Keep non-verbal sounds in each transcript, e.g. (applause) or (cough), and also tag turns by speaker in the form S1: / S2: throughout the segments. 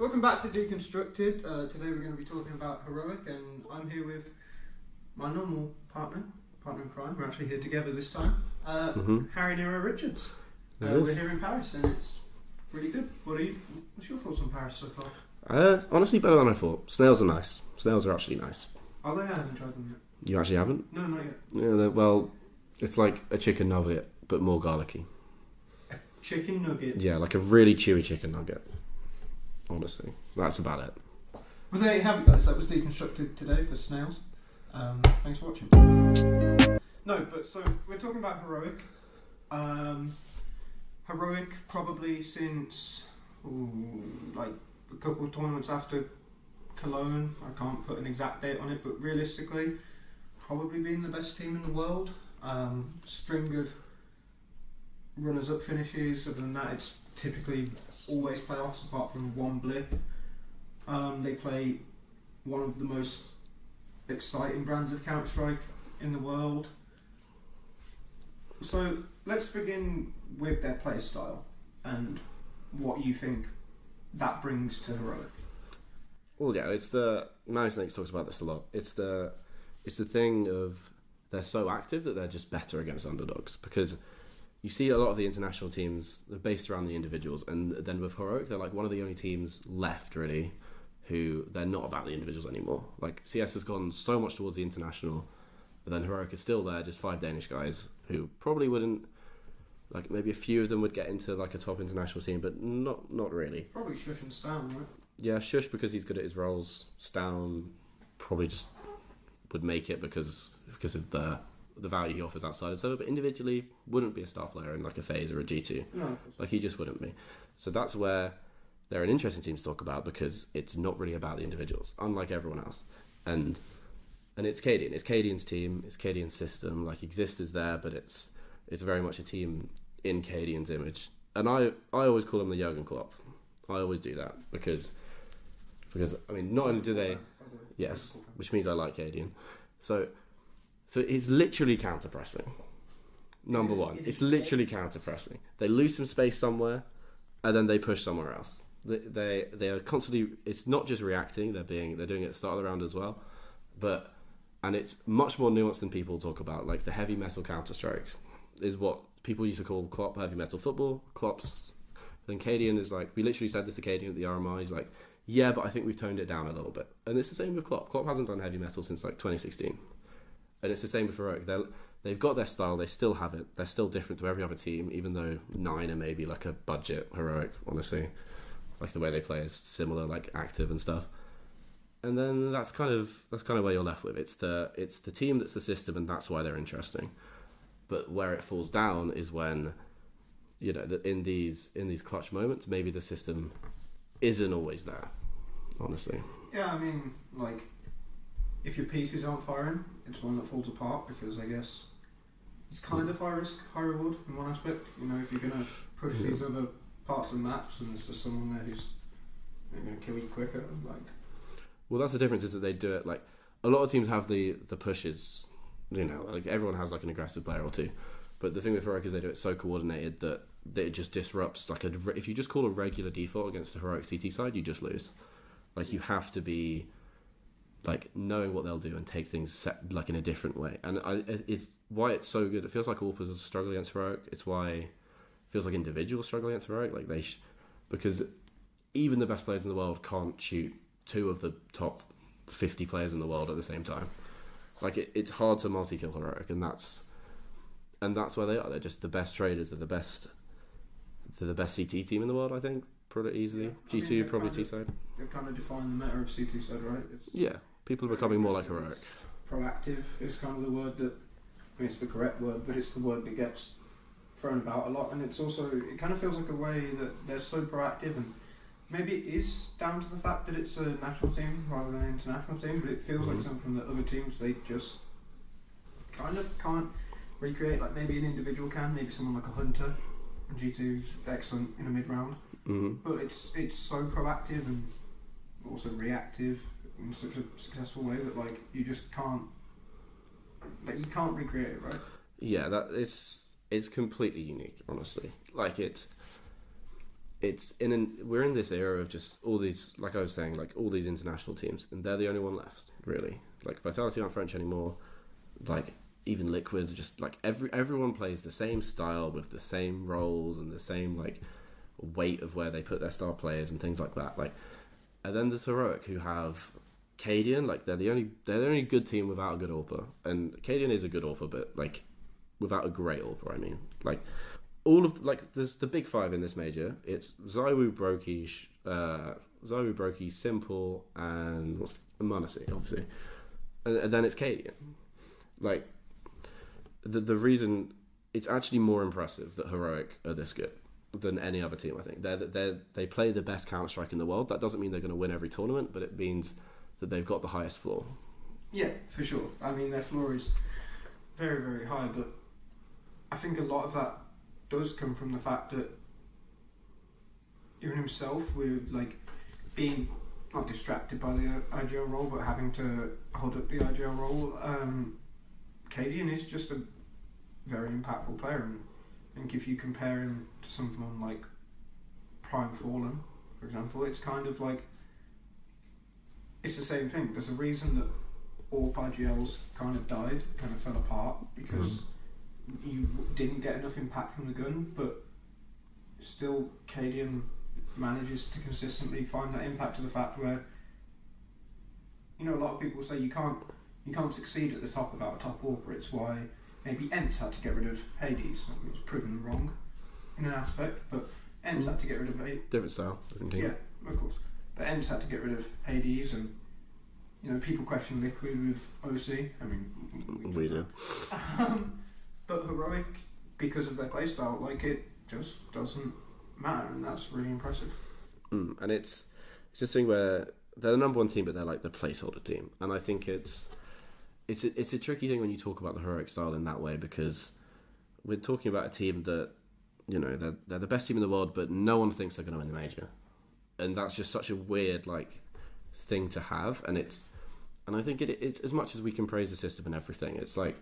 S1: So welcome back to Deconstructed. Uh, today we're going to be talking about heroic, and I'm here with my normal partner, partner in crime. We're actually here together this time. Uh,
S2: Mhm.
S1: Harry Nero Richards. Uh, we're here in Paris, and it's really good. What are you? What's your thoughts on Paris so far?
S2: Uh, honestly, better than I thought. Snails are nice. Snails are actually nice.
S1: Oh, they haven't tried them yet.
S2: You actually haven't?
S1: No, not yet.
S2: Yeah, well, it's like a chicken nugget, but more garlicky.
S1: A Chicken nugget.
S2: Yeah, like a really chewy chicken nugget. Honestly, that's about it.
S1: Well, there you have it, guys. That was Deconstructed today for snails. Um, thanks for watching. No, but so we're talking about heroic. Um, heroic probably since ooh, like a couple of tournaments after Cologne. I can't put an exact date on it, but realistically, probably being the best team in the world. Um, string of runners-up finishes. Other than that, it's typically always playoffs apart from one blip. Um, they play one of the most exciting brands of Counter Strike in the world. So let's begin with their play style and what you think that brings to Heroic.
S2: Well, yeah, it's the Nice Snakes talks about this a lot. It's the it's the thing of they're so active that they're just better against underdogs because you see a lot of the international teams they're based around the individuals, and then with Heroic they're like one of the only teams left really who they're not about the individuals anymore. Like CS has gone so much towards the international, but then Heroic is still there, just five Danish guys who probably wouldn't. Like maybe a few of them would get into like a top international team, but not not really.
S1: Probably sjuush and stavn, right?
S2: Yeah, sjuush because he's good at his roles. stavn probably just would make it because because of the the value he offers outside of server, but individually wouldn't be a star player in like a FaZe or a G two.
S1: No.
S2: Like he just wouldn't be. So that's where they're an interesting team to talk about because it's not really about the individuals, unlike everyone else. And and it's Cadian. It's Cadian's team. It's Cadian's system. Like Xizt is there, but it's it's very much a team in Cadian's image. And I I always call them the Jurgen Klopp. I always do that because because I mean not only do they Yes, which means I like Cadian. So, so it's literally counter pressing. Number one, it's literally counter pressing. They lose some space somewhere, and then they push somewhere else. They, they they are constantly. It's not just reacting. They're being they're doing it at the start of the round as well, but and it's much more nuanced than people talk about. Like the heavy metal counter strike is what people used to call Klopp heavy metal football. Klopp's then Cadian is like we literally said this to Cadian at the RMR. He's like, yeah, but I think we've toned it down a little bit. And it's the same with Klopp. Klopp hasn't done heavy metal since like 2016. And it's the same with Heroic. They're, they've got their style. They still have it. They're still different to every other team, even though nine are maybe like a budget Heroic, honestly. Like the way they play is similar, like active and stuff. And then that's kind of that's kind of where you're left with. It's the it's the team that's the system, and that's why they're interesting. But where it falls down is when, you know, in these in these clutch moments, maybe the system isn't always there. Honestly,
S1: Yeah, I mean, like, if your pieces aren't firing, it's one that falls apart because I guess it's kind of high risk, high reward in one aspect. You know, if you're going to push
S2: Yeah.
S1: these other parts of maps and there's just someone there who's going to kill you quicker, like,
S2: Well, that's the difference is that they do it like a lot of teams have the the pushes. You know, like everyone has like an aggressive player or two, but the thing with heroic is they do it so coordinated that, that it just disrupts. Like a, if you just call a regular default against a heroic CT side, you just lose. Like you have to be like knowing what they'll do and take things set, like in a different way. And I, it's why it's so good. It feels like AWPers struggle against heroic. It's why it feels like individuals struggle against heroic. Like they, sh- because even the best players in the world can't shoot two of the top 50 players in the world at the same time. Like it, it's hard to multi-kill heroic, and that's and that's where they are. They're just the best traders. They're the best. They're the best CT team in the world, I think, pretty easily.
S1: Yeah,
S2: G2
S1: they're
S2: probably T side.
S1: they've kind of defined the meta of CT side, right? It's
S2: Yeah, people are becoming more like heroic.
S1: proactive is kind of the word that I mean, it's the correct word, but it's the word that gets thrown about a lot, and it's also it kind of feels like a way that they're so proactive, and maybe it is down to the fact that it's a national team rather than an international team, but it feels like
S2: Mhm.
S1: something that other teams they just kind of can't recreate. Like maybe an individual can, maybe someone like a hunter. and G2's excellent in a mid round,
S2: hmm
S1: but it's it's so proactive and also reactive in such a successful way that like you just can't like you can't recreate it, right?
S2: Yeah, that it's it's completely unique, honestly. Like it, it's in an, we're in this era of just all these like I was saying like all these international teams and they're the only one left really like Vitality aren't French anymore like even Liquid just like every everyone plays the same style with the same roles and the same like weight of where they put their star players and things like that like and then there's Heroic who have Cadian like they're the only they're the only good team without a good AWPer and Cadian is a good AWPer but like without a great AWPer I mean like all of like there's the big five in this major. It's ZywOo, broky, uh, ZywOo, broky, s1mple, and what's m0NESY, obviously, and, and then it's Cadian. Like the the reason it's actually more impressive that Heroic are this good than any other team. I think they they they play the best Counter Strike in the world. That doesn't mean they're going to win every tournament, but it means that they've got the highest floor.
S1: Yeah, for sure. I mean, their floor is very, very high, but I think a lot of that does come from the fact that even himself, with like being not distracted by the IGL role, but having to hold up the IGL role. Um, Cadian is just a very impactful player, and I think if you compare him to someone like Prime FalleN, for example, it's kind of like it's the same thing. There's a reason that all IGLs kind of died, kind of fell apart because you didn't get enough impact from the gun, but still Cadian manages to consistently find that impact to the fact where you know a lot of people say you can't you can't succeed at the top without a top AWPer. It's why maybe ENCE had to get rid of Hades. It was proven wrong in an aspect, but ENCE had to get rid of Hades.
S2: Different style, different team.
S1: Yeah, of course. But ENCE had to get rid of Hades, and you know people question Liquid with oSee. I mean,
S2: We do.
S1: um, but heroic because of their playstyle, like it just doesn't matter, and that's really impressive.
S2: Mm, and it's it's this thing where they're the number one team, but they're like the placeholder team, and I think it's it's a, it's a tricky thing when you talk about the heroic style in that way because we're talking about a team that you know they're they're the best team in the world, but no one thinks they're going to win the major, and that's just such a weird like thing to have, and it's and I think it, it's as much as we can praise the system and everything, it's like.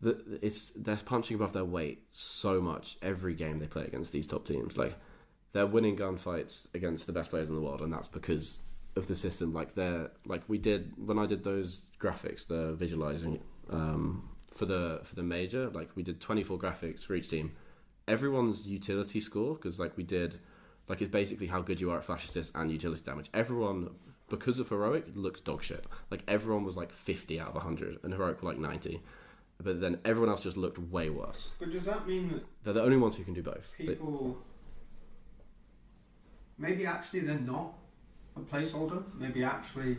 S2: The, it's they're punching above their weight so much every game they play against these top teams. Like they're winning gunfights against the best players in the world, and that's because of the system. Like they're like we did when I did those graphics, the visualizing um, for the for the major. Like we did twenty four graphics for each team. Everyone's utility score because like we did, like it's basically how good you are at flash assist and utility damage. Everyone because of heroic looked dog shit. Like everyone was like fifty out of hundred, and heroic were like ninety. But then everyone else just looked way worse.
S1: But does that mean that
S2: They're the only ones who can do both. They-
S1: people maybe actually they're not a placeholder? Maybe actually,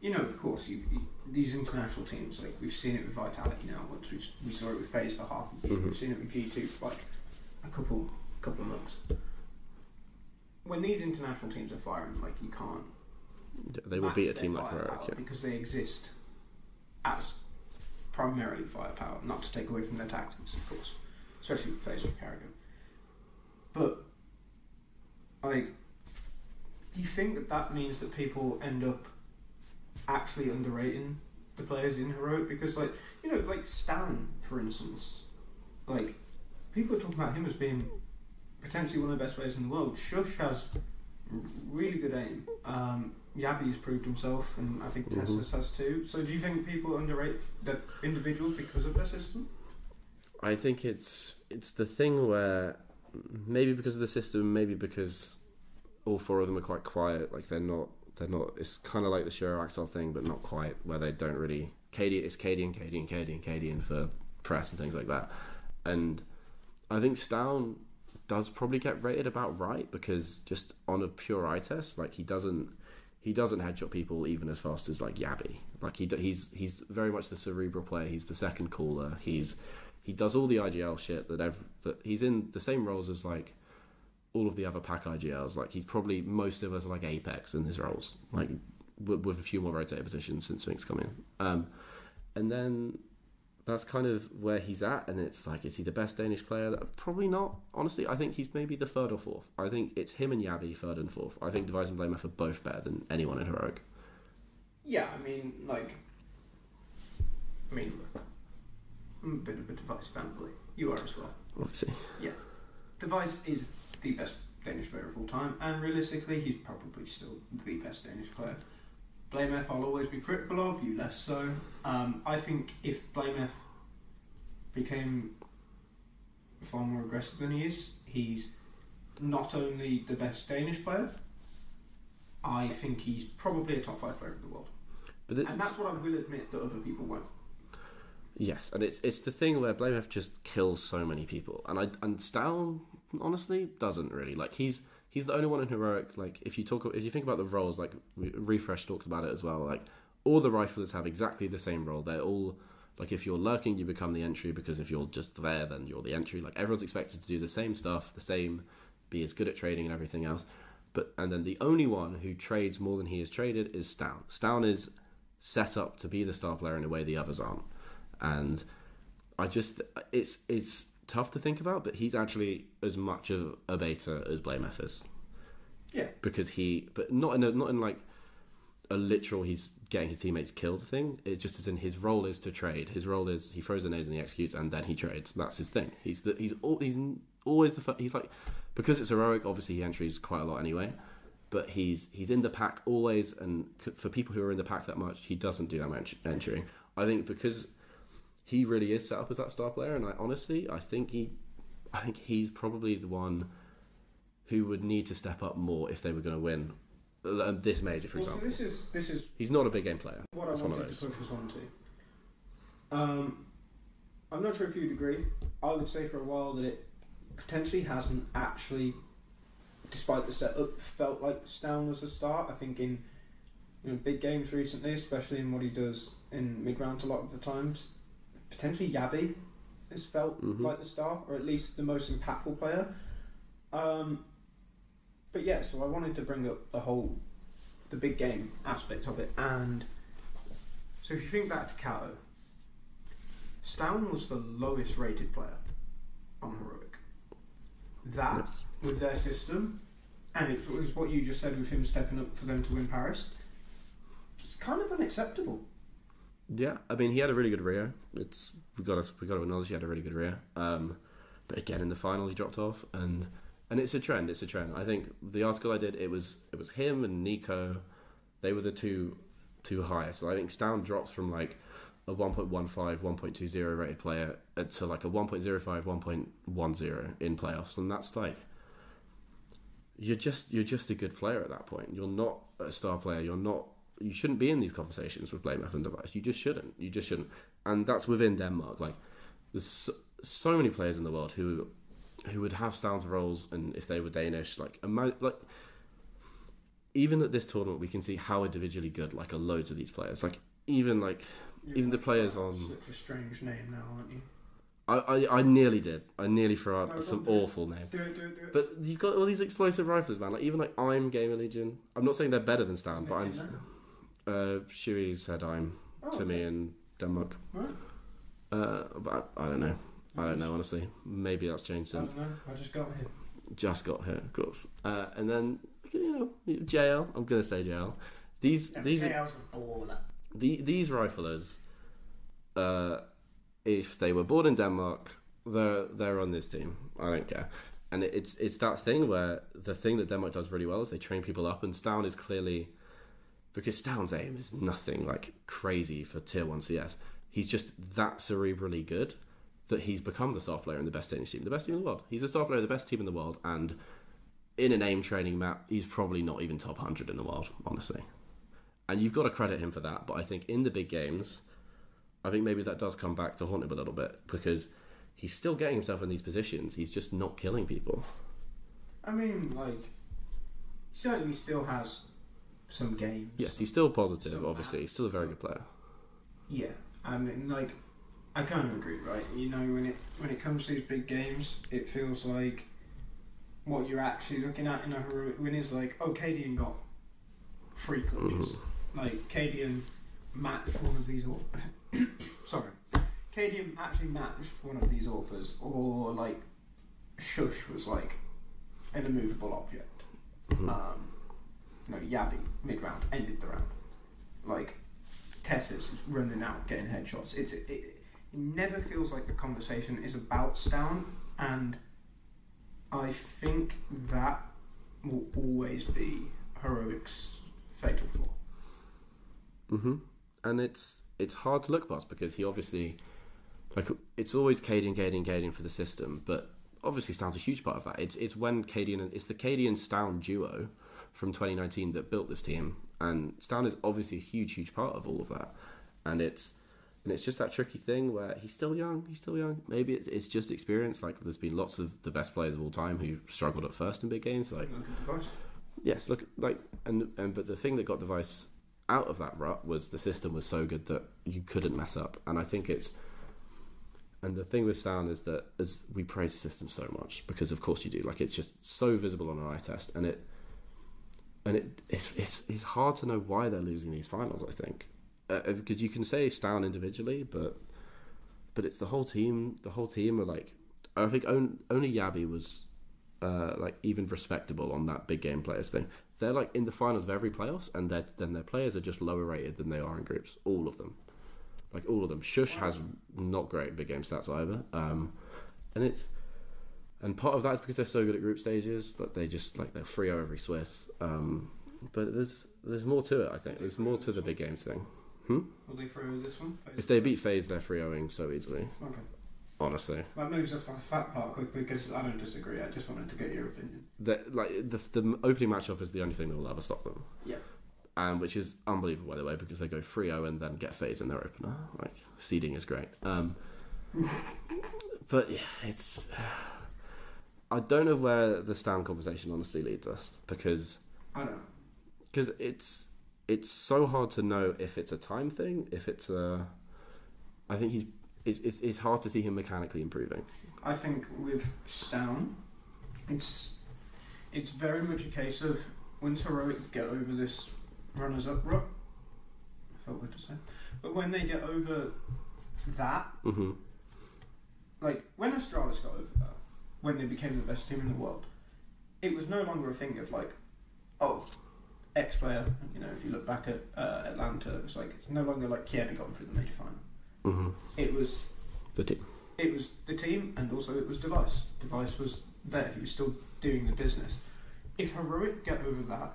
S1: you know, of course, you, you, these international teams, like we've seen it with Vitality now. Once we we saw it with FaZe for half.
S2: Mhm.
S1: we've seen it with G two for like a couple couple of months. When these international teams are firing, like you can't
S2: they will beat a team like. Yeah.
S1: because they exist as primarily firepower, not to take away from their tactics, of course, especially with FaZe with karrigan. But like, do you think that that means that people end up actually underrating the players in heroic? Because like you know, like stavn, for instance, like people are talking about him as being potentially one of the best players in the world. Shush has really good aim. Um, jabbi's proved himself, and I think
S2: Mhm.
S1: TeSeS has too. So, do you think people underrate the individuals because of their system?
S2: I think it's it's the thing where maybe because of the system, maybe because all four of them are quite quiet. Like they're not they're not. It's kind of like the sh1ro Ax1Le thing, but not quite. Where they don't really. Katie, it's Katie and Katie and Katie and Katie and for press and things like that. And I think stavn does probably get rated about right because just on a pure eye test, like he doesn't he doesn't headshot people even as fast as like jabbi. Like he he's he's very much the cerebral player. He's the second caller. He's he does all the IGL shit that that he's in the same roles as like all of the other pack IGLs. Like he's probably most of us are like Apex in his roles, like with, with a few more rotated positions since Sphinx come in. Um, and then that's kind of where he's at, and it's like, is he the best Danish player? Probably not. Honestly, I think he's maybe the third or fourth. I think it's him and jabbi third and fourth. I think dev1ce and blameF are both better than anyone in heroic.
S1: Yeah, I mean, like, I mean, look, I'm a bit of a dev1ce fanboy. You are as well.
S2: Obviously,
S1: Yeah, dev1ce is the best Danish player of all time, and realistically, he's probably still the best Danish player. blameF, I'll always be critical of you, less so. Um, I think if blameF became far more aggressive than he is, he's not only the best Danish player, I think he's probably a top five player in the world.
S2: But
S1: And that's what I will admit that other people won't.
S2: Yes, and it's it's the thing where blameF just kills so many people, and I and stavn honestly doesn't really like he's he's the only one in heroic. Like if you talk if you think about the roles, like refresh talks about it as well. Like all the riflers have exactly the same role. They're all like if you're lurking, you become the entry because if you're just there, then you're the entry. Like everyone's expected to do the same stuff, the same, be as good at trading and everything else. But and then the only one who trades more than he is traded is stavn. stavn is set up to be the star player in a way the others aren't and I just it's it's tough to think about, but he's actually as much of a beta as blameF is.
S1: Yeah.
S2: because he, but not in a not in like a literal he's getting his teammates killed thing. It's just as in his role is to trade. His role is he throws the nades and he executes, and then he trades. That's his thing. He's the he's al- he's always the fir- he's like because it's heroic. Obviously, he entries quite a lot anyway. But he's he's in the pack always, and for people who are in the pack that much, he doesn't do that much entering. I think because he really is set up as that star player, and I honestly, I think he, I think he's probably the one who would need to step up more if they were going to win uh, this major, for
S1: Well, so
S2: example.
S1: this is this is
S2: He's not a big game player.
S1: what
S2: That's
S1: I wanted to push us on to. Um, I'm not sure if you'd agree. I would say for a while that it potentially hasn't actually, despite the setup, felt like stavn was a start. I think in you know big games recently, especially in what he does in mid round a lot of the times, potentially jabbi has felt
S2: Mhm.
S1: like the star, or at least the most impactful player. Um, but yeah, so I wanted to bring up the whole the big game aspect of it, and so if you think back to Kato, stavn was the lowest rated player on heroic. That
S2: Yes.
S1: with their system, and it was what you just said with him stepping up for them to win Paris. It's kind of unacceptable.
S2: Yeah, I mean, he had a really good Rio. It's we got to we got to acknowledge he had a really good Rio. Um, but again, in the final, he dropped off, and and it's a trend. It's a trend. I think the article I did, it was it was him and NiKo. They were the two two highest. I think stavn drops from like a 1.15, 1.20 rated player uh, to like a 1.05, 1.10 in playoffs, and that's like you're just you're just a good player at that point. You're not a star player. You're not. You shouldn't be in these conversations with Blame and dev1ce. You just shouldn't. You just shouldn't. And that's within Denmark. Like there's so, so many players in the world who who would have stavn's roles, and if they were Danish, like ima- like even at this tournament, we can see how individually good like are loads of these players. Like even like Even the players on-
S1: such a strange name now, aren't you?
S2: I I, I nearly did. I nearly threw out
S1: No,
S2: some awful names.
S1: Do it, do it, do it.
S2: But you've got all these explosive riflers, man. Like even like I'm GamerLegion. I'm not saying they're better than stavn, but I'm.
S1: Isn't it in
S2: Uh, Shui said I'm
S1: there?
S2: to
S1: Oh,
S2: me in Denmark.
S1: Right.
S2: Uh, but I, I don't know. I don't know honestly. Maybe that's changed
S1: I
S2: since.
S1: don't know. I just got here.
S2: Just got here, of course. Uh, and then you know JL. I'm gonna say JL. These these
S1: JL's a baller.
S2: the, these riflers, uh, if they were born in Denmark, they're they're on this team. I don't care. And it's it's that thing where the thing that Denmark does really well is they train people up, and stavn is clearly because stavn's aim is nothing like crazy for tier one CS. He's just that cerebrally good that he's become the star player in the best Danish team, the best team in the world. He's a star player, in the best team in the world, and in an aim training map, he's probably not even top hundred in the world, honestly and you've got to credit him for that. But I think in the big games, I think maybe that does come back to haunt him a little bit because he's still getting himself in these positions. He's just not killing people.
S1: I mean, like, he certainly still has some games.
S2: Yes, he's still positive.
S1: Some
S2: obviously, he's still a very good player.
S1: Yeah, I mean, like, I kind of agree, right? You know, when it when it comes to these big games, it feels like what you're actually looking at in a heroic win is like, oh, Cadian got three clutches.
S2: Mhm.
S1: Like, Cadian matched one of these. Or- (coughs) Sorry, Cadian actually matched one of these AWPers, or like, sjuush was like an immovable object.
S2: Mhm.
S1: Um, no, jabbi mid round ended the round. Like TeSeS is running out, getting headshots. It's it, it never feels like the conversation is about stavn, and I think that will always be heroic's fatal flaw.
S2: hmm And it's it's hard to look past because he obviously like it's always Cadian, Cadian, Cadian for the system, but obviously stavn's a huge part of that. It's it's when Cadian and it's the Cadian stavn duo from 2019 that built this team, and stavn is obviously a huge, huge part of all of that. And it's and it's just that tricky thing where he's still young, he's still young. Maybe it's, it's just experience. Like there's been lots of the best players of all time who struggled at first in big games. Like
S1: Look at the dev1ce.
S2: Yes, look like and and but the thing that got dev1ce out of that rut was the system was so good that you couldn't mess up, and I think it's. And the thing with sound is that as we praise the system so much because of course you do like it's just so visible on an eye test and it and it it's it's, it's hard to know why they're losing these finals I think uh, because you can say stavn individually but but it's the whole team the whole team are like I think only, only jabbi was uh, like even respectable on that big game players thing. They're like in the finals of every playoffs, and then their players are just lower rated than they are in groups. All of them, like all of them. sjuush has not great big game stats either, um, and it's and part of that is because they're so good at group stages that they just like they're 3 every Swiss. Um, but there's there's more to it. I think there's more to the big games thing.
S1: Will they throw this one? FaZe
S2: If they beat FaZe, they're 3 0 so easily.
S1: Okay.
S2: Honestly,
S1: That moves up the fat part quickly because I don't disagree. I just wanted to get your opinion.
S2: the, like the the opening matchup is the only thing that will ever stop them.
S1: Yeah.
S2: Um, which is unbelievable by the way because they go 3-0 and then get FaZe in their opener. Like seeding is great. Um, (laughs) but yeah, it's. I don't know where the stand conversation honestly leads us because
S1: I don't know.
S2: because it's it's so hard to know if it's a time thing, if it's a. I think he's it's it's, it's hard to see him mechanically improving.
S1: I think with stavn, it's it's very much a case of once heroic get over this runners up rut. I felt weird to say, but when they get over that,
S2: hmm
S1: like when Astralis got over that, when they became the best team in the world, it was no longer a thing of like, oh, X player. You know, if you look back at uh, Atlanta, it's like it's no longer like Kiev got through the major final.
S2: hmm
S1: It was
S2: The team.
S1: it was the team and also it was dev1ce. dev1ce was there. He was still doing the business. If Heroic get over that,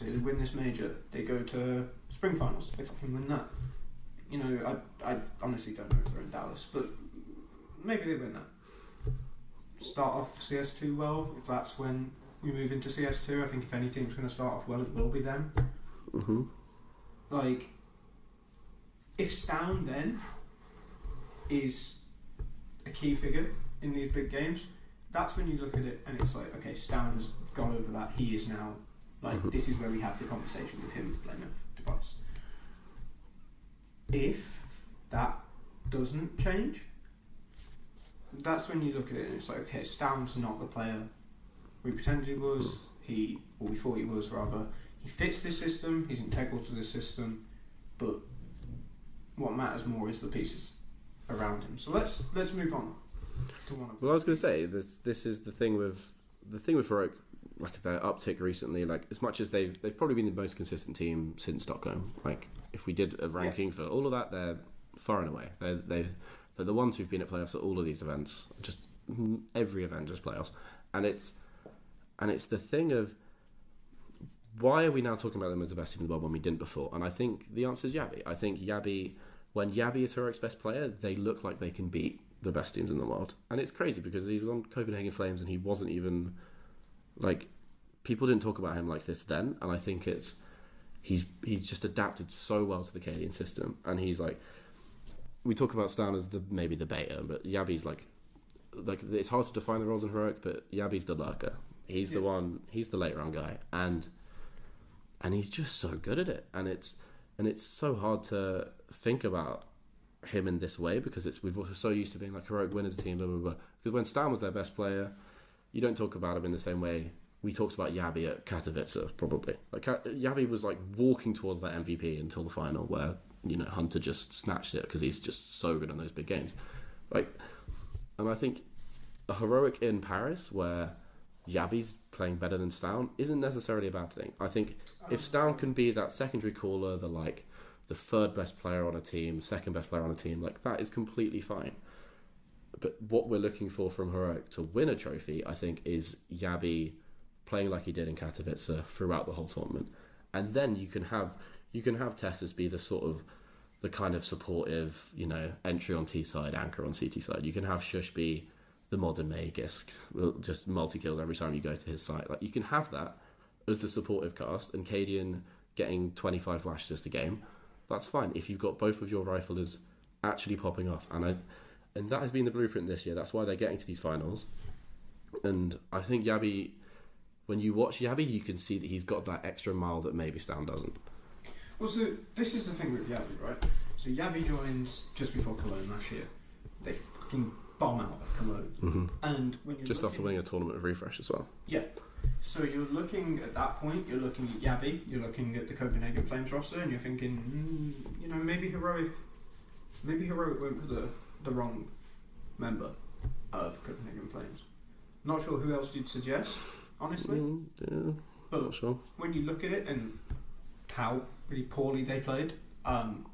S1: so they win this major, they go to spring finals. They fucking win that. You know, I I honestly don't know if they're in Dallas, but maybe they win that. Start off CS2 well. If that's when we move into CS2, I think if any team's going to start off well, it will be them.
S2: hmm
S1: Like, if stavn then is a key figure in these big games, that's when you look at it and it's like, okay, stavn has gone over that. He is now like
S2: Mhm.
S1: this is where we have the conversation with him playing a dev1ce. If that doesn't change, that's when you look at it and it's like, okay, stavn's not the player we pretended he was. He, or we thought he was rather. He fits this system. He's integral to this system, but what matters more is the pieces around him. So let's let's move on to one of
S2: Well, I was going to say this. This is the thing with the thing with Farouk, like their uptick recently. Like as much as they've they've probably been the most consistent team since Stockholm. Like if we did a ranking for all of that, they're far and away. They're they they're the ones who've been at playoffs at all of these events. Just every event, just playoffs, and it's and it's the thing of why are we now talking about them as the best team in the world when we didn't before? And I think the answer is jabbi. I think jabbi, when jabbi is Heroic's best player, they look like they can beat the best teams in the world. And it's crazy because he was on Copenhagen Flames and he wasn't even like people didn't talk about him like this then. And I think it's he's he's just adapted so well to the Cadian system. And he's like we talk about stavn as the maybe the beta, but jabbi's like like it's hard to define the roles in heroic, but jabbi's the lurker. He's the one. He's the late round guy, and and he's just so good at it. And it's and it's so hard to think about him in this way because it's we've also so used to being like heroic winners team, blah blah blah. Because when stavn was their best player, you don't talk about him in the same way we talked about jabbi at Katowice. Probably like jabbi was like walking towards that MVP until the final, where you know Hunter just snatched it because he's just so good in those big games. Like, and I think a heroic in Paris where jabbi's playing better than stavn isn't necessarily a bad thing. I think if stavn can be that secondary caller, the like the third best player on a team, second best player on a team, like that is completely fine. But what we're looking for from Heroic to win a trophy, I think, is jabbi playing like he did in Katowice throughout the whole tournament, and then you can have you can have TeSeS be the sort of the kind of supportive, you know, entry on T side, anchor on CT side. You can have sjuush be the modern Magisk, just multi kills every time you go to his site. Like you can have that as the supportive cast, and Cadian getting 25 flash assists a game. That's fine if you've got both of your riflers actually popping off, and I, and that has been the blueprint this year. That's why they're getting to these finals, and I think jabbi. When you watch jabbi, you can see that he's got that extra mile that maybe stavn doesn't.
S1: Well, so this is the thing with jabbi, right? So jabbi joins just before Cologne last year. They fucking bomb out of Cologne,
S2: Mm-hmm.
S1: and when you're
S2: Just
S1: looking,
S2: after winning a tournament of refrezh as well. Yeah.
S1: So you're looking at that point. You're looking at jabbi. You're looking at the Copenhagen Flames roster, and you're thinking, mm, you know, maybe heroic, maybe heroic went for the the wrong member of Copenhagen Flames. Not sure who else you'd suggest, honestly.
S2: Mm, yeah,
S1: But
S2: not sure.
S1: when you look at it and how really poorly they played, um,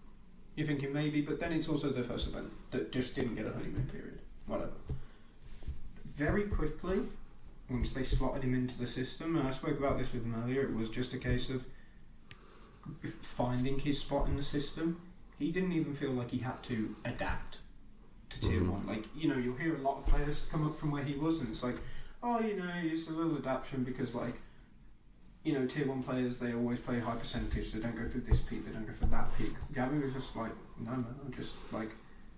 S1: you're thinking maybe. But then it's also the first event that just didn't get a honeymoon period. Whatever. Very quickly, once they slotted him into the system, and I spoke about this with him earlier, it was just a case of finding his spot in the system. He didn't even feel like he had to adapt to tier
S2: Mhm.
S1: one. Like you know, you'll hear a lot of players come up from where he was, and it's like, oh, you know, it's a little adaptation because like. You know, tier one players they always play high percentage. They don't go through this peak. They don't go through that peak. Gavin was just like, no, man, I'm just like,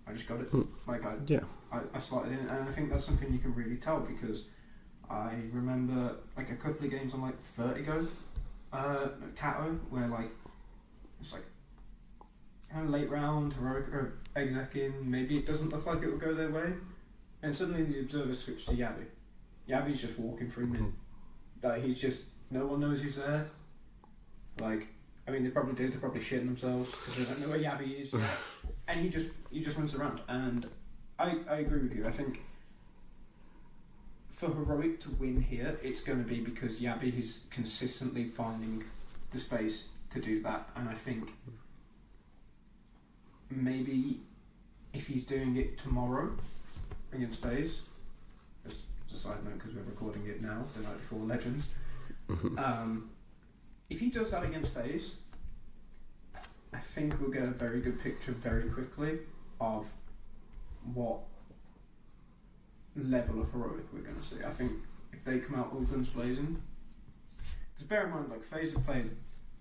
S1: I just got it.
S2: Hmm.
S1: Like I,
S2: Yeah.
S1: I, I slotted in, and I think that's something you can really tell because I remember like a couple of games on like Vertigo, uh, Tato, where like it's like kind of late round, heroic or exec in, maybe it doesn't look like it will go their way, and suddenly the observer switched to jabbi. jabbi's just walking through mid, mm-hmm. like he's just no one knows he's there. Like I mean, they probably do. They're probably shitting themselves because they don't know where jabbi is. (laughs) and he just he just runs around and I, I agree with you. I think for heroic to win here, it's going to be because jabbi is consistently finding the space to do that, and I think maybe if he's doing it tomorrow against FaZe, just as a side note because we're recording it now, the night before Legends. (laughs) Um, if he does that against FaZe, I think we'll get a very good picture very quickly of what level of heroic we're going to see. I think if they come out all guns blazing, because bear in mind, like FaZe have played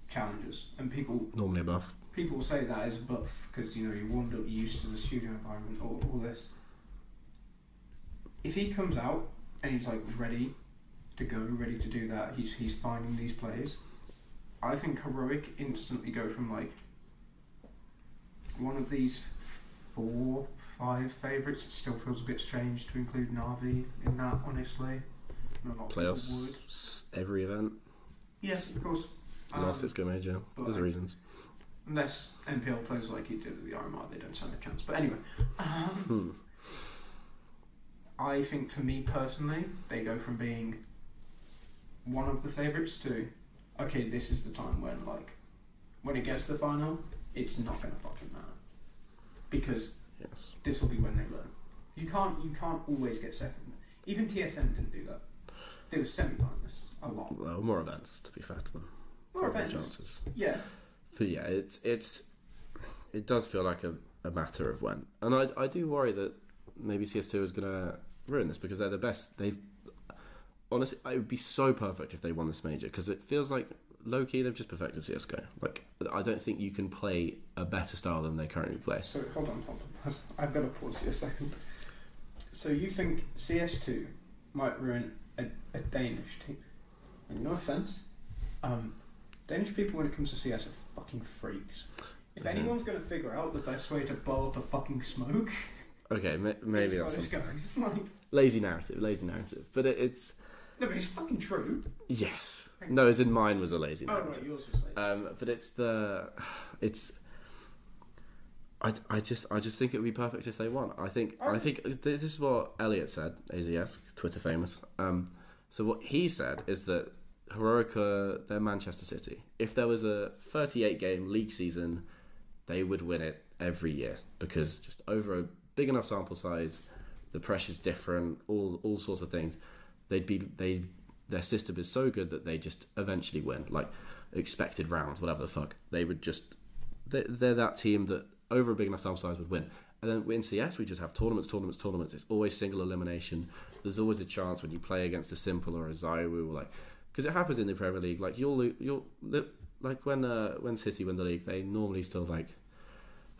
S1: challenges, and people
S2: Normally buff.
S1: People will say that is a buff because you know you're warmed up, you're used to the studio environment, all, all this. If he comes out and he's like ready to go, ready to do that, he's he's finding these plays. I think heroic instantly go from like one of these four, five favourites. It still feels a bit strange to include Navi in that, honestly. Not a lot of people
S2: Playoffs, every event.
S1: Yes, of course.
S2: Last
S1: Um,
S2: it's go major. There's
S1: I-
S2: reasons.
S1: Unless NPL plays like he did with the RMR, they don't stand a chance. But anyway, um,
S2: Hmm.
S1: I think for me personally, they go from being one of the favourites to, okay, this is the time when like, when it gets to the final, it's not gonna fucking matter, because
S2: Yes.
S1: this will be when they learn. You can't, you can't always get second. Even TSM didn't do that. They were semi-finalists a lot.
S2: Well, more events to be fair to them.
S1: More
S2: Probably
S1: events,
S2: chances.
S1: yeah.
S2: But yeah, it's it's it does feel like a, a matter of when, and I I do worry that maybe CS2 is gonna ruin this because they're the best. They've honestly, it would be so perfect if they won this major because it feels like low key they've just perfected CS:GO. Like I don't think you can play a better style than they currently play.
S1: So hold on, hold on. (laughs) I've got to pause you a second. So you think CS2 might ruin a, a Danish team? And no offense, um, Danish people when it comes to CS are fucking freaks. If
S2: Mhm.
S1: anyone's going to figure out the best way to blow up a fucking smoke, (laughs)
S2: Okay, ma- maybe that's
S1: Scottish
S2: something.
S1: guys. (laughs) Like,
S2: lazy narrative, lazy narrative. But it, it's
S1: no, but it's fucking true.
S2: yes, no, as in mine was a lazy
S1: Oh
S2: narrative.
S1: right, yours was like.
S2: Um, but it's the, it's. I, I just I just think it would be perfect if they won. I think I think this is what Elliot said. AZS Twitter famous. Um, so what he said is that Heroica they're Manchester City. If there was a 38 game league season, they would win it every year because just over a big enough sample size, the pressure's different, all all sorts of things. They'd be they their system is so good that they just eventually win, like expected rounds, whatever the fuck. They would just they're, they're that team that over a big enough sample size would win. And then in CS, we just have tournaments, tournaments, tournaments. It's always single elimination. There's always a chance when you play against a s1mple or a ZywOo, like because it happens in the Premier League. Like you'll you'll like when uh, when City win the league, they normally still like.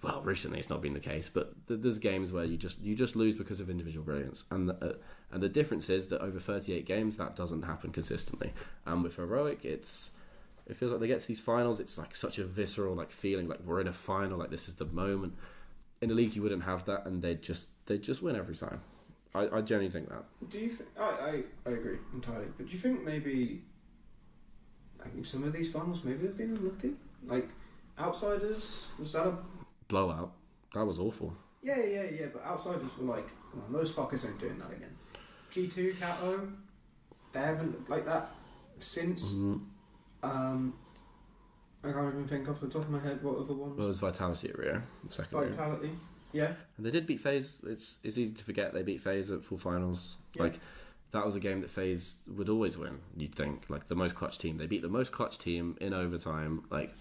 S2: Well, recently it's not been the case, but th- there's games where you just you just lose because of individual brilliance, and the, uh, and the difference is that over 38 games that doesn't happen consistently. And with heroic, it's it feels like they get to these finals. It's like such a visceral like feeling, like we're in a final, like this is the moment. In the league, you wouldn't have that, and they just they just win every time. I, I genuinely think that.
S1: Do you? Th- I, I I agree entirely. But do you think maybe, I mean, some of these finals maybe they've been unlucky? Like outsiders was that a?
S2: Blowout. That was awful.
S1: Yeah, yeah, yeah. But outsiders were like, come on, those fuckers ain't doing that again. G two Kato, they haven't looked like that since.
S2: Mm,
S1: Um, I can't even think off the top of my head what other ones.
S2: well, it was Vitality at Rio, second Rio.
S1: Vitality. Yeah.
S2: And they did beat FaZe. It's it's easy to forget they beat FaZe at Fall finals.
S1: Yeah.
S2: Like that was a game that FaZe would always win. You'd think like the most clutch team. They beat the most clutch team in overtime. Like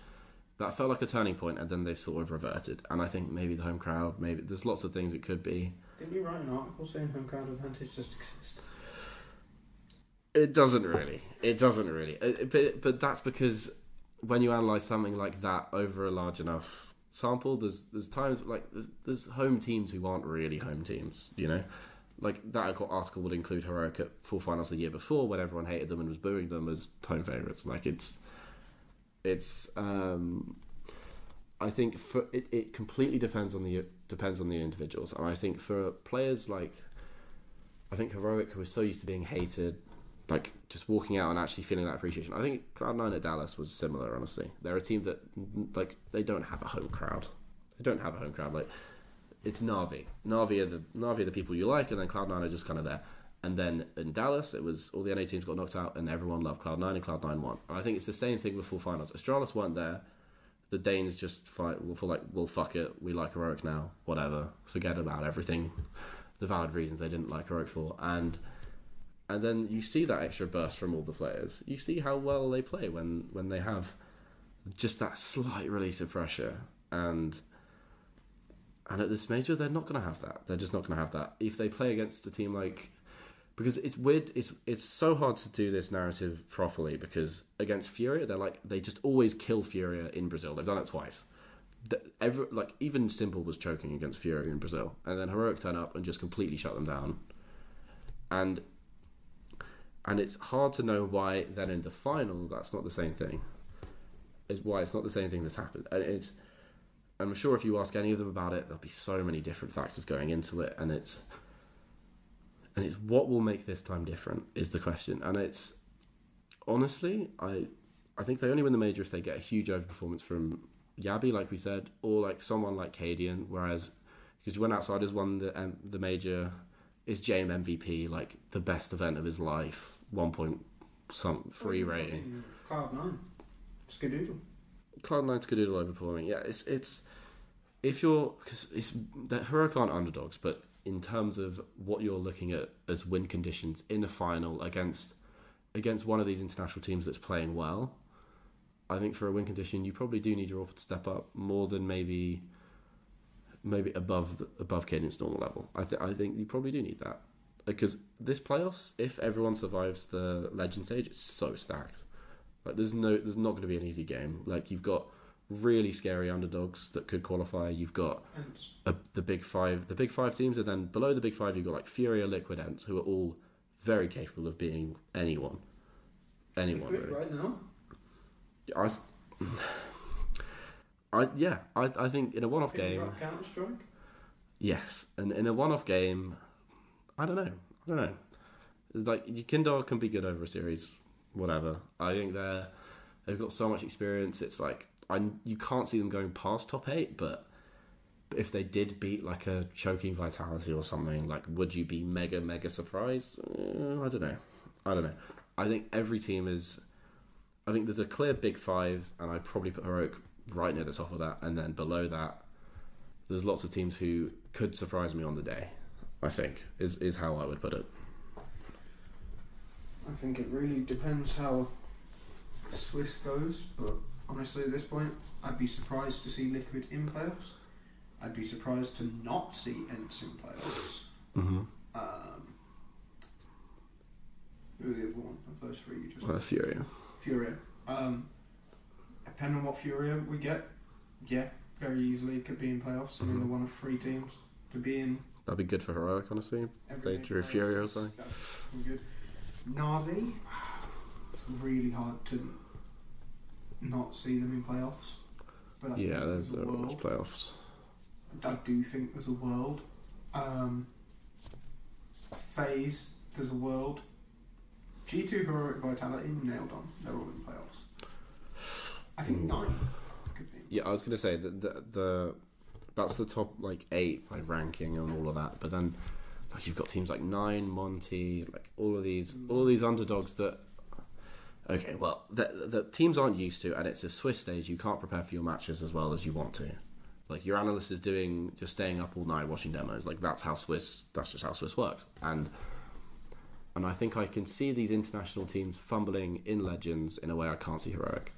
S2: that felt like a turning point, and then they've sort of reverted. And I think maybe the home crowd. Maybe there's lots of things it could be.
S1: Didn't you write an article saying home crowd advantage just exists?
S2: It doesn't really. It doesn't really. Uh, But but that's because when you analyze something like that over a large enough sample, there's there's times like there's, there's home teams who aren't really home teams. You know, like that article would include heroic at Fall finals the year before when everyone hated them and was booing them as home favorites. Like it's it's. um I think for it, it completely depends on the depends on the individuals, and I think for players like, I think heroic who so used to being hated like just walking out and actually feeling that appreciation. I think Cloud Nine at Dallas was similar. Honestly, they're a team that like they don't have a home crowd. They don't have a home crowd. Like it's Navi. Navi are the Navi are the people you like, and then Cloud Nine are just kind of there. And then in Dallas, it was all the NA teams got knocked out, and everyone loved Cloud Nine, and Cloud Nine won. And I think it's the same thing with Fall finals. Astralis weren't there. The Danes just fight. Will feel like, well, fuck it. We like heroic now. Whatever. Forget about everything. The valid reasons they didn't like heroic for, and and then you see that extra burst from all the players. You see how well they play when when they have just that slight release of pressure, and and at this major they're not going to have that. They're just not going to have that if they play against a team like because it's weird. It's it's so hard to do this narrative properly because against Furia they're like they just always kill Furia in Brazil. They've done it twice. The, every, like even s1mple was choking against Fury in Brazil, and then Heroic turn up and just completely shut them down. And and it's hard to know why then in the final that's not the same thing. Is why it's not the same thing that's happened. And it's I'm sure if you ask any of them about it, there'll be so many different factors going into it, and it's and it's what will make this time different is the question. And it's honestly, I I think they only win the major if they get a huge overperformance from jabbi, like we said, or like someone like Cadian. Whereas because when Outsiders won the um, the major, is JM MVP like the best event of his life? One point some free rating.
S1: Cloud nine. Skadoodle.
S2: Cloud Nine Skadoodle overperforming. Yeah, it's it's if you're because it's that heroic aren't underdogs, but in terms of what you're looking at as win conditions in a final against against one of these international teams that's playing well, I think for a win condition you probably do need your to step up more than maybe maybe above the, above Cadence normal level. I think I think you probably do need that because this playoffs, if everyone survives the legend stage, it's so stacked. Like there's no there's not going to be an easy game. Like you've got really scary underdogs that could qualify. You've got a, the big five, the big five teams, and then below the big five, you've got like Furia, Liquid, ENCE, who are all very capable of being anyone, anyone really.
S1: right now.
S2: I, I yeah, I I think in a one-off
S1: Can
S2: game,
S1: Counter Strike.
S2: yes, and in a one-off game, I don't know, I don't know. It's like Kindle can be good over a series, whatever. I think they're they've got so much experience. It's like I you can't see them going past top eight, but if they did beat like a choking vitality or something, like would you be mega mega surprised? Uh, I don't know. I don't know. I think every team is. I think there's a clear big five, and I'd probably put Heroic right near the top of that, and then below that, there's lots of teams who could surprise me on the day. I think is is how I would put it.
S1: I think it really depends how Swiss goes, but honestly, at this point, I'd be surprised to see Liquid in playoffs. I'd be surprised to not see ENCE in playoffs.
S2: Mm-hmm.
S1: Um, who the other one of those three you just
S2: Uh, Furia.
S1: Furia. Um, depending on what Furia we get, yeah, very easily could be in playoffs. I mean, they're one of three teams to be in.
S2: That'd be good for Heroic, honestly.
S1: every
S2: They drew. Furia or something.
S1: Good. Navi, really hard to not see them in playoffs. But I
S2: Yeah, there's
S1: there's a world.
S2: playoffs.
S1: I do think there's a world. Um, FaZe, there's a world. G2 Heroic Vitality nailed on. They're all in playoffs. I think nine could be.
S2: Yeah, I was gonna say that the, the that's the top like eight by ranking and all of that, but then like you've got teams like Nine, Monte, like all of these all of these underdogs that. Okay, well, the, the teams aren't used to, and it's a Swiss stage. You can't prepare for your matches as well as you want to. Like your analyst is doing, just staying up all night watching demos. Like that's how Swiss. That's just how Swiss works. And and I think I can see these international teams fumbling in Legends in a way I can't see Heroic.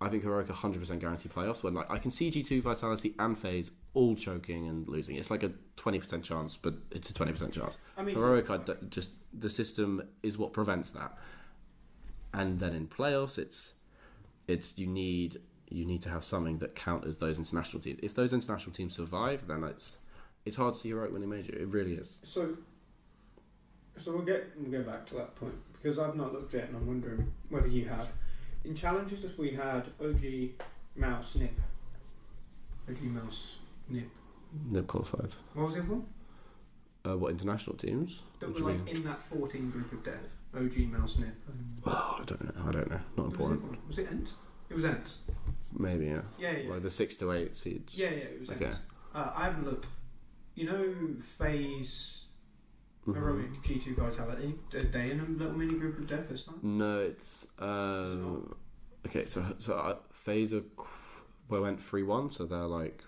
S2: I think Heroic 100% guarantee playoffs when like I can see G2, Vitality, and FaZe all choking and losing. It's like a 20% chance, but it's a 20% chance.
S1: I mean,
S2: Heroic, I d- just the system is what prevents that. And then in playoffs, it's it's you need you need to have something that counters those international teams. If those international teams survive, then it's it's hard to see Heroic winning major. It really is.
S1: So, so we'll get we'll get back to that point because I've not looked yet, and I'm wondering whether you have. In challenges, we had OG MOUZ Nip. OG MOUZ Nip.
S2: They've qualified.
S1: What was the other one?
S2: Uh, what international teams?
S1: That
S2: What
S1: were like
S2: mean?
S1: in that 14 group of death. OG MOUZ Nip. And
S2: Oh, I don't know. I don't know. Not
S1: What was, the
S2: important.
S1: was it ENCE? It was ENCE.
S2: Maybe yeah.
S1: Yeah, yeah.
S2: Like the six to eight seeds.
S1: Yeah, yeah, it was
S2: Okay.
S1: ENCE. Uh, I haven't looked. You know,
S2: FaZe
S1: Heroic G2 Vitality. Are they in a little mini group of death this time?
S2: No, it's um, okay. So so uh, FaZe are qu- well went three one, so they're like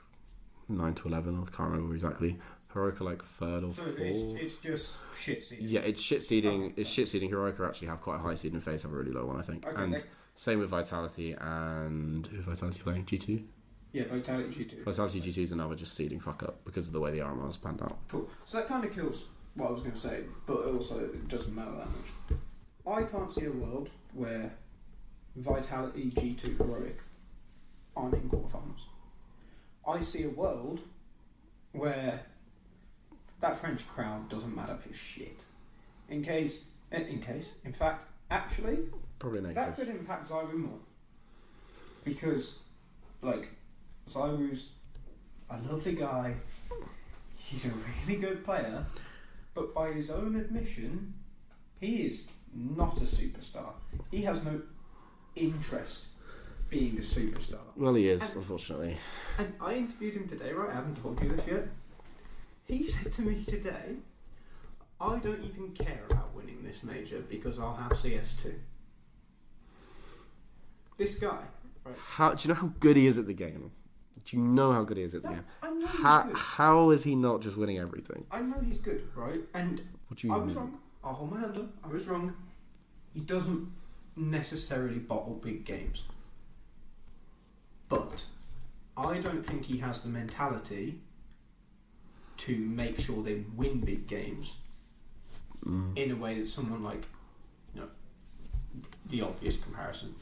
S2: nine to eleven. I can't remember exactly. Heroic are like third or
S1: So
S2: fourth.
S1: it's, it's just shit season.
S2: yeah, it's shit seeding.
S1: Okay.
S2: It's shit seeding. Heroic actually have quite a high seed, and FaZe have a really low one, I think.
S1: Okay,
S2: and
S1: they-
S2: same with Vitality and who Vitality playing G two.
S1: yeah, Vitality G2.
S2: Vitality G two is another just seeding fuck up because of the way the RMR's panned out.
S1: Cool. So that kind of kills what I was going to say, but also it doesn't matter that much. I can't see a world where Vitality G2 Heroic aren't in quarterfinals. I see a world where that French crowd doesn't matter for shit. In case, in case, in fact, actually,
S2: Probably negative.
S1: that could impact ZywOo more. Because, like, ZywOo's a lovely guy. He's a really good player. But by his own admission, he is not a superstar. He has no interest being a superstar.
S2: Well, he is
S1: And-
S2: unfortunately.
S1: And I interviewed him today, right? I haven't told you this yet. He said to me today, I don't even care about winning this major because I'll have CS2. This guy.
S2: How do you know how good he is at the game? Do you know how good he is at the game?
S1: I know he's
S2: How,
S1: good.
S2: how is he not just winning everything?
S1: I know he's good, right? And
S2: What do you
S1: I was
S2: mean?
S1: wrong. I'll hold my hand up. I was wrong. He doesn't necessarily bottle big games. But I don't think he has the mentality to make sure they win big games
S2: Mm.
S1: in a way that someone like, you know, the obvious comparison,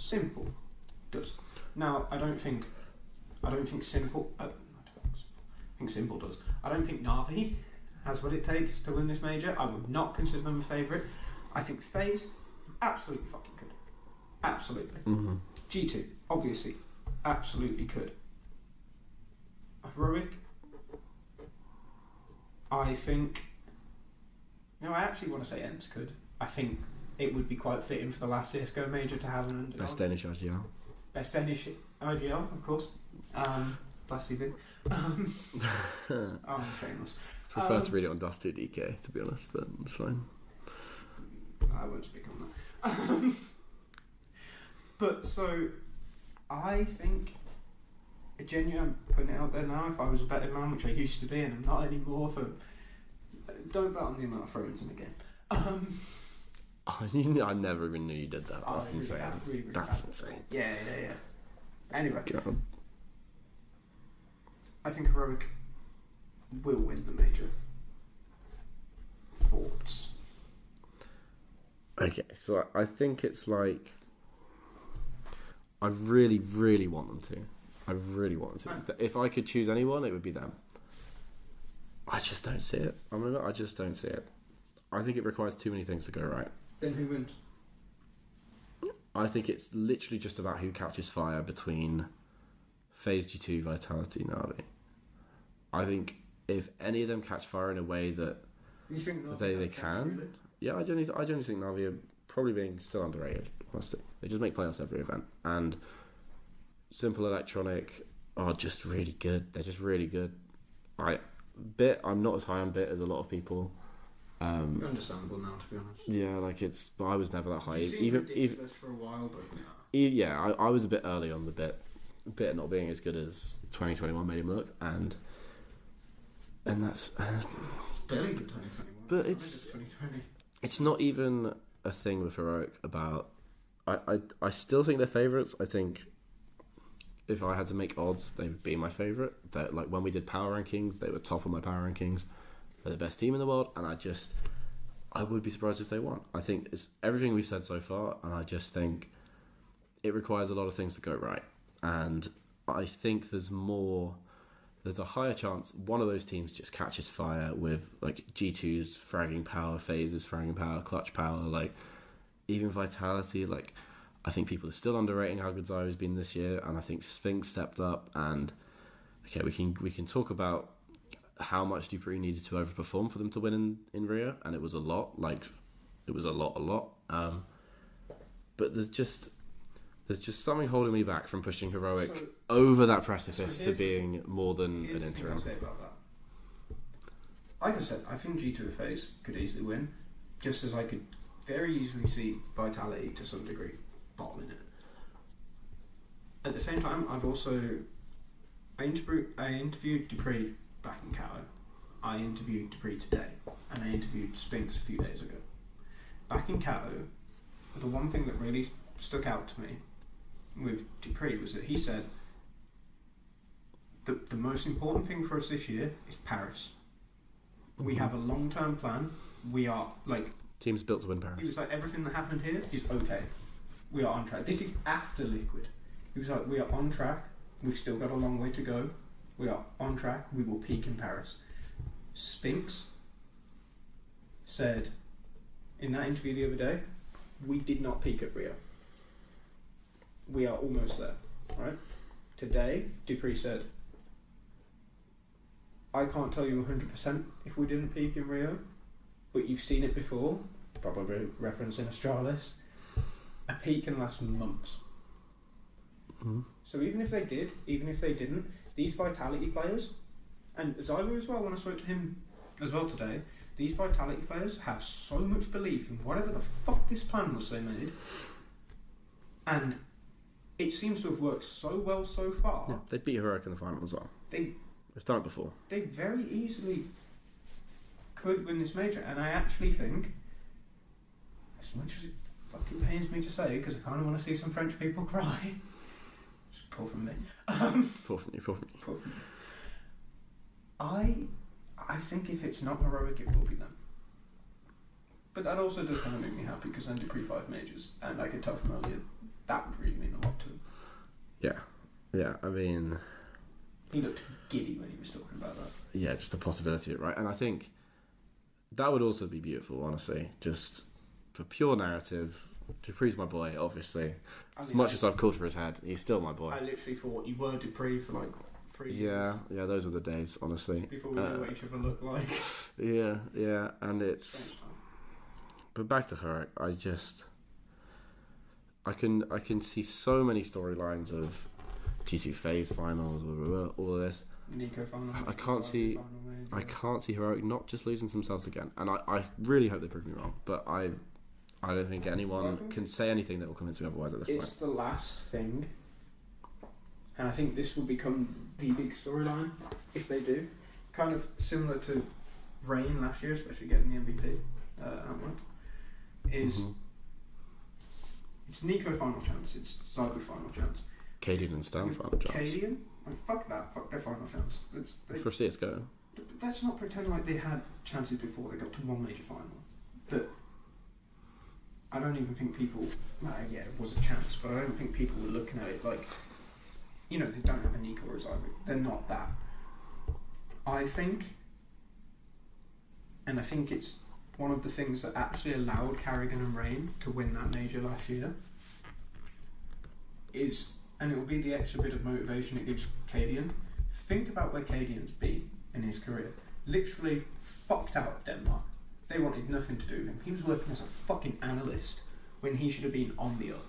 S1: s1mple does. Now, I don't think, I don't think s1mple, uh, I don't think s1mple does. I don't think Navi has what it takes to win this major. I would not consider them a favourite. I think FaZe, absolutely fucking could. Absolutely.
S2: Mhm.
S1: G2, obviously, absolutely could. Heroic, I think. No, I actually want to say ENCE could. I think it would be quite fitting for the last CSGO major to have an underdog.
S2: Best Danish RGL.
S1: Best Danish IGL, of course. Um, Blast TV. Um, (laughs) oh, I'm shameless.
S2: Prefer
S1: Um,
S2: to read it on Dust 2 DK, to be honest, but it's fine.
S1: I won't speak on that. Um, (laughs) but so, I think, genuinely, I'm putting it out there now. If I was a betting man, which I used to be, and I'm not anymore, for don't bet on the amount of throw-ins in the game. Um, (laughs)
S2: Oh, you I never even knew you did that.
S1: Oh,
S2: That's
S1: really
S2: insane.
S1: really, really
S2: That's insane.
S1: Yeah, yeah, yeah. Anyway,
S2: God.
S1: I think Heroic will win the major. Thoughts?
S2: Okay, so I I think it's like I really, really want them to. I really want them to. If I could choose anyone, it would be them. I just don't see it. I'm gonna. I just don't see it. I think it requires too many things to go right.
S1: Then who wins?
S2: I think it's literally just about who catches fire between FaZe G2, Vitality, Navi. I think if any of them catch fire in a way that
S1: You think Navi
S2: They- they can.
S1: really?
S2: Yeah, I genuinely, I genuinely think Navi are probably being still underrated. Honestly, they just make playoffs every event, and s1mple Electronic are just really good. They're just really good. I bit. I'm not as high on b1t as a lot of people. Um,
S1: Understandable now, to be honest.
S2: yeah, like it's. But I was never that high. Even, even
S1: for a while, but
S2: yeah, I, I was a bit early on the bit. b1t not being as good as 2021 made him look, and and that's.
S1: Uh, it's barely for 2021.
S2: But
S1: It's
S2: it's-
S1: 2020.
S2: it's not even a thing with heroic about I, I I still think they're favourites. I think if I had to make odds, they would be my favourite. That like when we did power rankings, they were top of my power rankings. They're the best team in the world, and I just I would be surprised if they won. I think it's everything we've said so far, and I just think it requires a lot of things to go right. And I think there's more there's a higher chance one of those teams just catches fire with like G2's fragging power, FaZe's, fragging power, clutch power, like even vitality. Like I think people are still underrating how good ZywOo's been this year, and I think Spinx stepped up. And okay, we can we can talk about how much dupreeh needed to overperform for them to win in in Rio, and it was a lot. Like it was a lot, a lot. Um, but there's just there's just something holding me back from pushing heroic
S1: So-
S2: over that precipice
S1: So
S2: to being more than an interim.
S1: say about that. Like I said, I think G2 FaZe could easily win, just as I could very easily see Vitality to some degree bottling it. At the same time, I've also I interviewed I interviewed dupreeh back in Kato. I interviewed dupreeh today, and I interviewed Spinx a few days ago. Back in Kato, the one thing that really stuck out to me with dupreeh was that he said the, the most important thing for us this year is Paris. We have a long term plan. We are like
S2: Teams built to win
S1: he
S2: Paris.
S1: was like everything that happened here is okay. We are on track. This is after Liquid. He was like we are on track. We've still got a long way to go. We are on track. We will peak in Paris. Spinx said in that interview the other day, we did not peak at Rio. We are almost there, right? Today, dupreeh said, I can't tell you 100% if we didn't peak in Rio, but you've seen it before, probably referencing Astralis. A peak can last months.
S2: Mhm.
S1: So even if they did, even if they didn't, these vitality players, and ZywOo as well, when I spoke to him as well today, these vitality players have so much belief in whatever the fuck this plan was they made, and it seems to have worked so well so far.
S2: Yeah, they beat heroic in the final as well.
S1: They
S2: They've done it before.
S1: they very easily could win this major, and I actually think, as much as it fucking pains me to say, because I kind of want to see some French people (laughs) cry. It's poor from me. Um,
S2: Poor from you, poor from you.
S1: poor from me. I, I think if it's not heroic, it will be them. But that also does kind of make me happy because then dupreeh five majors, and I could tell from earlier that would really mean a lot to him.
S2: Yeah, yeah. I mean,
S1: He looked giddy when he was talking about that.
S2: yeah, just the possibility, right? And I think that would also be beautiful, honestly. Just for pure narrative. dupreeh's my boy, obviously.
S1: I
S2: As much as I've called for his head, he's still my boy.
S1: I literally thought you were dupreeh for like three
S2: Yeah,
S1: years
S2: yeah, yeah, those were the days, honestly.
S1: before we knew
S2: Uh,
S1: what each other looked like. (laughs)
S2: Yeah, yeah, and it's. But back to her, I just. I can I can see so many storylines of G2 FaZe finals, blah, blah, blah, all of this.
S1: NiKo final.
S2: I can't see- I can't see heroic not just losing themselves again, and I, I really hope they prove me wrong. But I I don't think anyone
S1: I think
S2: can say anything that will convince me otherwise at this point.
S1: It's the last thing, and I think this will become the big storyline if they do. Kind of similar to Rain last year, especially getting the MVP uh, at one. Is
S2: Mhm.
S1: it's NiKo final chance, it's Zyber final chance.
S2: Cadian and stavn final chance.
S1: Cadian, like, fuck that, fuck their final chance. It's, they,
S2: For CSGO.
S1: but let's not pretend like they had chances before they got to one major final. But I don't even think people. Yeah, it was a chance, but I don't think people were looking at it like, you know, they don't have a NiKo or a Zyber. They're not that. I think, and I think it's one of the things that actually allowed karrigan and Rain to win that major last year. Is and it will be the extra bit of motivation it gives Cadian. Think about where Cadian's been in his career. Literally fucked out of Denmark. They wanted nothing to do with him. He was working as a fucking analyst when he should have been on the up.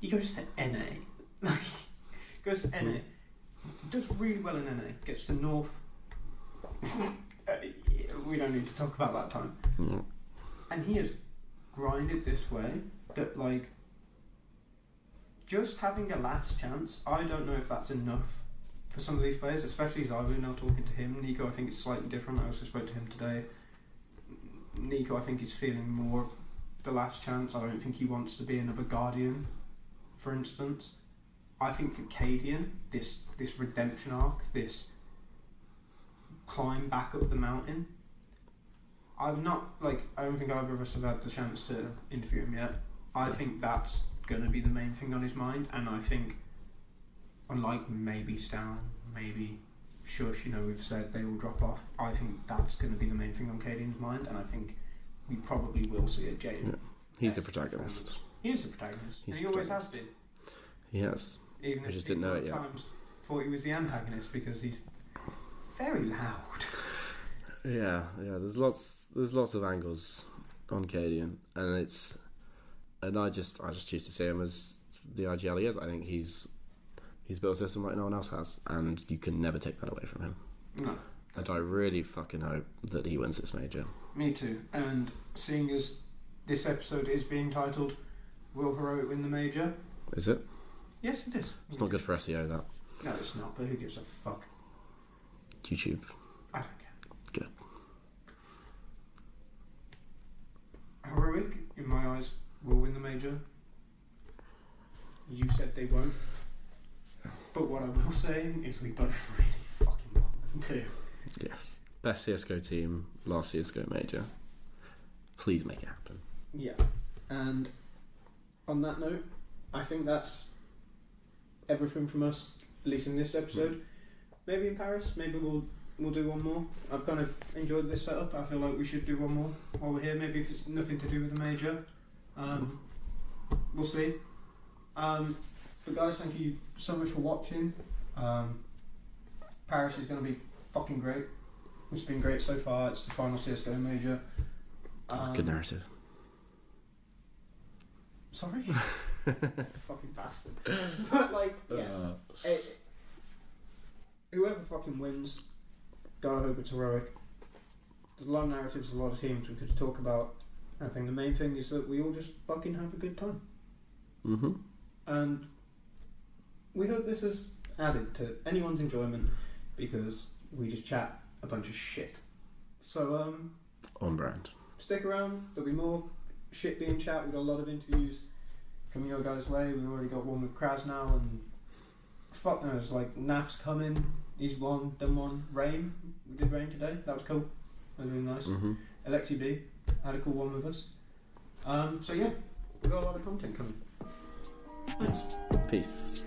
S1: He goes to NA. (laughs) goes to NA. Does really well in NA. Gets to North. (laughs) Uh, We don't need to talk about that time.
S2: Mm.
S1: And he has grinded this way that like just having a last chance, I don't know if that's enough for some of these players, especially ZywOo now talking to him. NiKo I think it's slightly different. I also spoke to him today. NiKo I think is feeling more the last chance. I don't think he wants to be another guardian, for instance. I think for Cadian, this this redemption arc, this climb back up the mountain, I've not like I don't think either of us have had the chance to interview him yet. I think that's going to be the main thing on his mind, and I think, unlike maybe stavn, maybe sjuush, you know, we've said they will drop off. I think that's going to be the main thing on Cadian's mind, and I think we probably will see a Jade.
S2: Yeah. He's the protagonist.
S1: He's the protagonist,
S2: He's
S1: and he always has been.
S2: He has.
S1: Even if
S2: just didn't know it yet.
S1: times thought he was the antagonist because he's very loud. (laughs)
S2: Yeah, yeah. There's lots. There's lots of angles on Cadian, and it's, and I just, I just choose to see him as the IGL he is. I think he's, he's built a system like no one else has, and you can never take that away from him.
S1: No.
S2: And I really fucking hope that he wins this major.
S1: Me too. And seeing as this episode is being titled "Will Heroic Win the Major?"
S2: Is it?
S1: Yes, it is.
S2: It's not good for SEO. That
S1: No, it's not. But who gives a fuck?
S2: YouTube.
S1: I don't care.
S2: Good.
S1: Heroic, in my eyes, will win the major. You said they won't. But what I will say is we both really fucking want them to.
S2: Yes. Best CS:GO team, last CS:GO major. Please make it happen.
S1: Yeah. And on that note, I think that's everything from us, at least in this episode. Mm. Maybe in Paris, maybe we'll we'll do one more. I've kind of enjoyed this setup. I feel like we should do one more while we're here. Maybe if it's nothing to do with the major. Um, we'll see. Um, but guys, thank you so much for watching. Um, Paris is going to be fucking great. It's been great so far. It's the final CS:GO major. Um,
S2: Good narrative.
S1: Sorry? (laughs) fucking bastard. (laughs) but like, yeah.
S2: Uh,
S1: eh, whoever fucking wins, hope it's heroic. There's a lot of narratives, a lot of teams we could talk about. I think the main thing is that we all just fucking have a good time.
S2: mm-hmm.
S1: And we hope this has added to anyone's enjoyment because we just chat a bunch of shit. So, um,
S2: On brand.
S1: stick around. There'll be more shit being chat. We've got a lot of interviews coming your guys' way. We've already got one with Kraz now, and fuck knows, like Naf's coming. He's one, done one. Rain, we did Rain today. That was cool. That was really nice.
S2: Mm-hmm.
S1: Alexi B had a cool one with us. Um, so yeah, we've got a lot of content coming. Thanks.
S2: Peace.